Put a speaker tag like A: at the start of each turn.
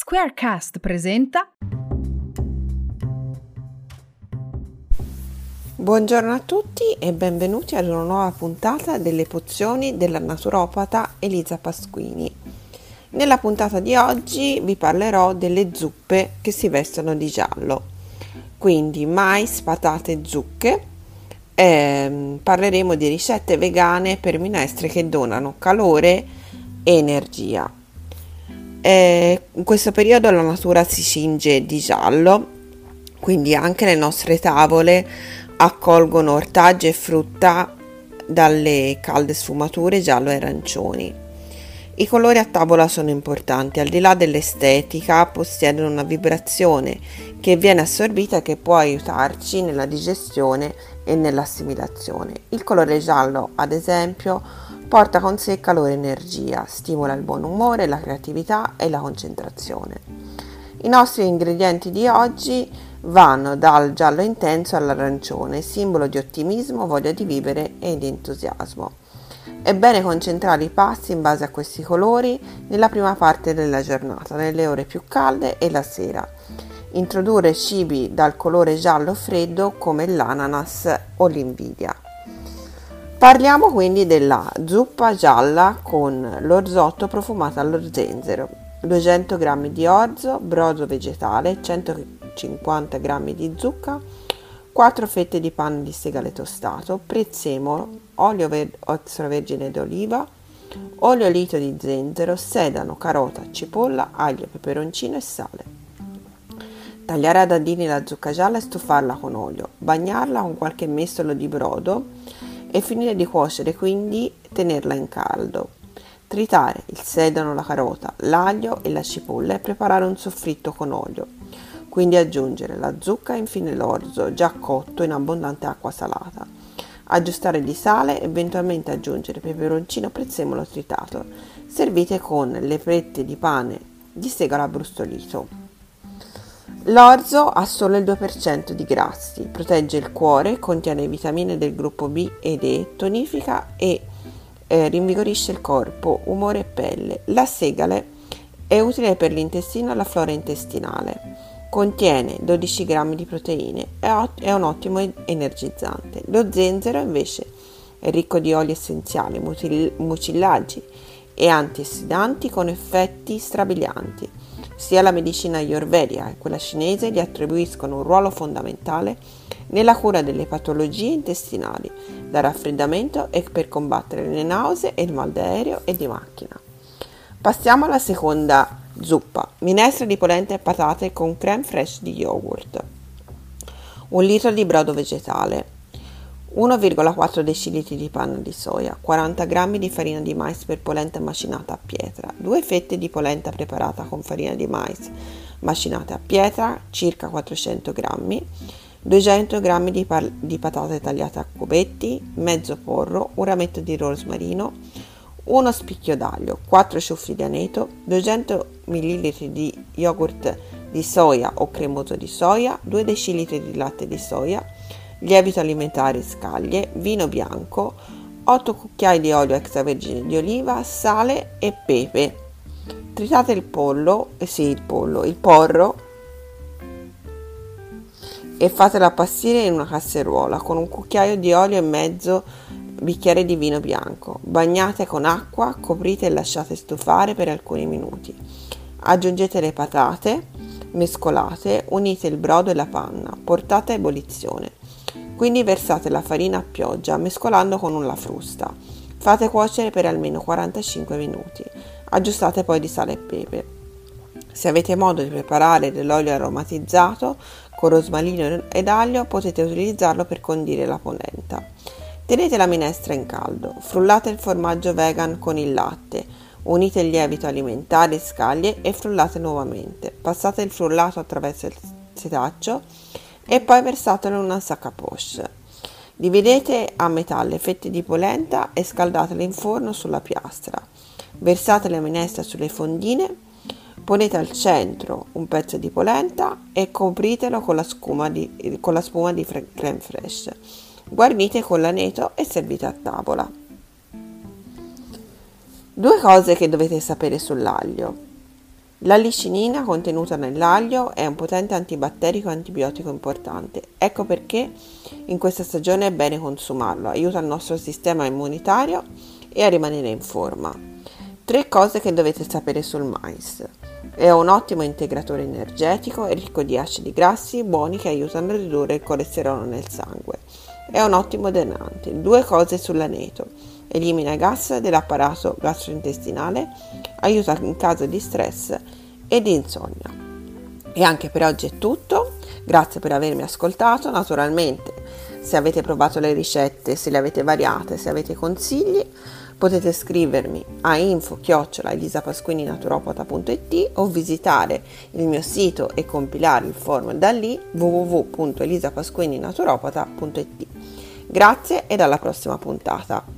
A: Squarecast presenta
B: Buongiorno a tutti e benvenuti ad una nuova puntata delle pozioni della naturopata Elisa Pasquini. Nella puntata di oggi vi parlerò delle zuppe che si vestono di giallo, quindi mais, patate e zucche. Eh, parleremo di ricette vegane per minestre che donano calore e energia. Eh, in questo periodo la natura si cinge di giallo, quindi anche le nostre tavole accolgono ortaggi e frutta dalle calde sfumature giallo e arancioni. I colori a tavola sono importanti, al di là dell'estetica possiedono una vibrazione che viene assorbita e che può aiutarci nella digestione e nell'assimilazione. Il colore giallo, ad esempio, porta con sé calore e energia, stimola il buon umore, la creatività e la concentrazione. I nostri ingredienti di oggi vanno dal giallo intenso all'arancione, simbolo di ottimismo, voglia di vivere e di entusiasmo. È bene concentrare i passi in base a questi colori nella prima parte della giornata, nelle ore più calde e la sera. Introdurre cibi dal colore giallo freddo come l'ananas o l'invidia. Parliamo quindi della zuppa gialla con l'orzotto profumato allo zenzero, 200 g di orzo, brodo vegetale, 150 g di zucca, 4 fette di panno di segale tostato, prezzemolo, olio ver- extravergine d'oliva, olio lito di zenzero, sedano, carota, cipolla, aglio, peperoncino e sale. Tagliare a dadini la zucca gialla e stufarla con olio, bagnarla con qualche mestolo di brodo e finire di cuocere, quindi tenerla in caldo. Tritare il sedano, la carota, l'aglio e la cipolla e preparare un soffritto con olio. Quindi aggiungere la zucca e infine l'orzo già cotto in abbondante acqua salata. Aggiustare di sale, eventualmente aggiungere peperoncino prezzemolo tritato. Servite con le fette di pane di segalo abbrustolito. L'orzo ha solo il 2% di grassi, protegge il cuore, contiene vitamine del gruppo B ed E, tonifica e eh, rinvigorisce il corpo, umore e pelle. La segale è utile per l'intestino e la flora intestinale. Contiene 12 grammi di proteine, ot- è un ottimo energizzante. Lo zenzero invece è ricco di oli essenziali, mucillaggi e antiossidanti con effetti strabilianti sia la medicina ayurvedica che quella cinese gli attribuiscono un ruolo fondamentale nella cura delle patologie intestinali, da raffreddamento e per combattere le nausee e il mal d'aereo e di macchina. Passiamo alla seconda zuppa, minestra di polenta e patate con creme fraiche di yogurt, un litro di brodo vegetale, 1,4 decilitri di panna di soia, 40 g di farina di mais per polenta macinata a pietra, 2 fette di polenta preparata con farina di mais macinate a pietra, circa 400 g, 200 g di, par- di patate tagliate a cubetti, mezzo porro, un rametto di rosmarino, uno spicchio d'aglio, 4 ciuffi di aneto, 200 ml di yogurt di soia o cremoso di soia, 2 decilitri di latte di soia, lievito alimentare scaglie, vino bianco, 8 cucchiai di olio extravergine di oliva, sale e pepe. Tritate il pollo, eh sì il pollo, il porro e fatelo appassire in una casseruola con un cucchiaio di olio e mezzo bicchiere di vino bianco. Bagnate con acqua, coprite e lasciate stufare per alcuni minuti. Aggiungete le patate, mescolate, unite il brodo e la panna, portate a ebollizione. Quindi versate la farina a pioggia mescolando con una frusta. Fate cuocere per almeno 45 minuti. Aggiustate poi di sale e pepe. Se avete modo di preparare dell'olio aromatizzato con rosmarino ed aglio potete utilizzarlo per condire la polenta. Tenete la minestra in caldo, frullate il formaggio vegan con il latte, unite il lievito alimentare e scaglie e frullate nuovamente. Passate il frullato attraverso il setaccio e poi versatelo in una sacca poche. Dividete a metà le fette di polenta e scaldatele in forno sulla piastra. Versate la minestra sulle fondine, ponete al centro un pezzo di polenta e copritelo con la, di, con la spuma di creme fraiche. Guarnite con l'aneto e servite a tavola. Due cose che dovete sapere sull'aglio. La licinina contenuta nell'aglio è un potente antibatterico e antibiotico importante. Ecco perché in questa stagione è bene consumarlo, aiuta il nostro sistema immunitario e a rimanere in forma. Tre cose che dovete sapere sul mais. È un ottimo integratore energetico, è ricco di acidi grassi buoni che aiutano a ridurre il colesterolo nel sangue. È un ottimo drenante. Due cose sull'aneto. Elimina i gas dell'apparato gastrointestinale, aiuta in caso di stress e di insonnia. E anche per oggi è tutto. Grazie per avermi ascoltato. Naturalmente, se avete provato le ricette, se le avete variate, se avete consigli, Potete scrivermi a info-elisapasquininaturopata.it o visitare il mio sito e compilare il form da lì www.elisapasquininaturopata.it. Grazie e alla prossima puntata.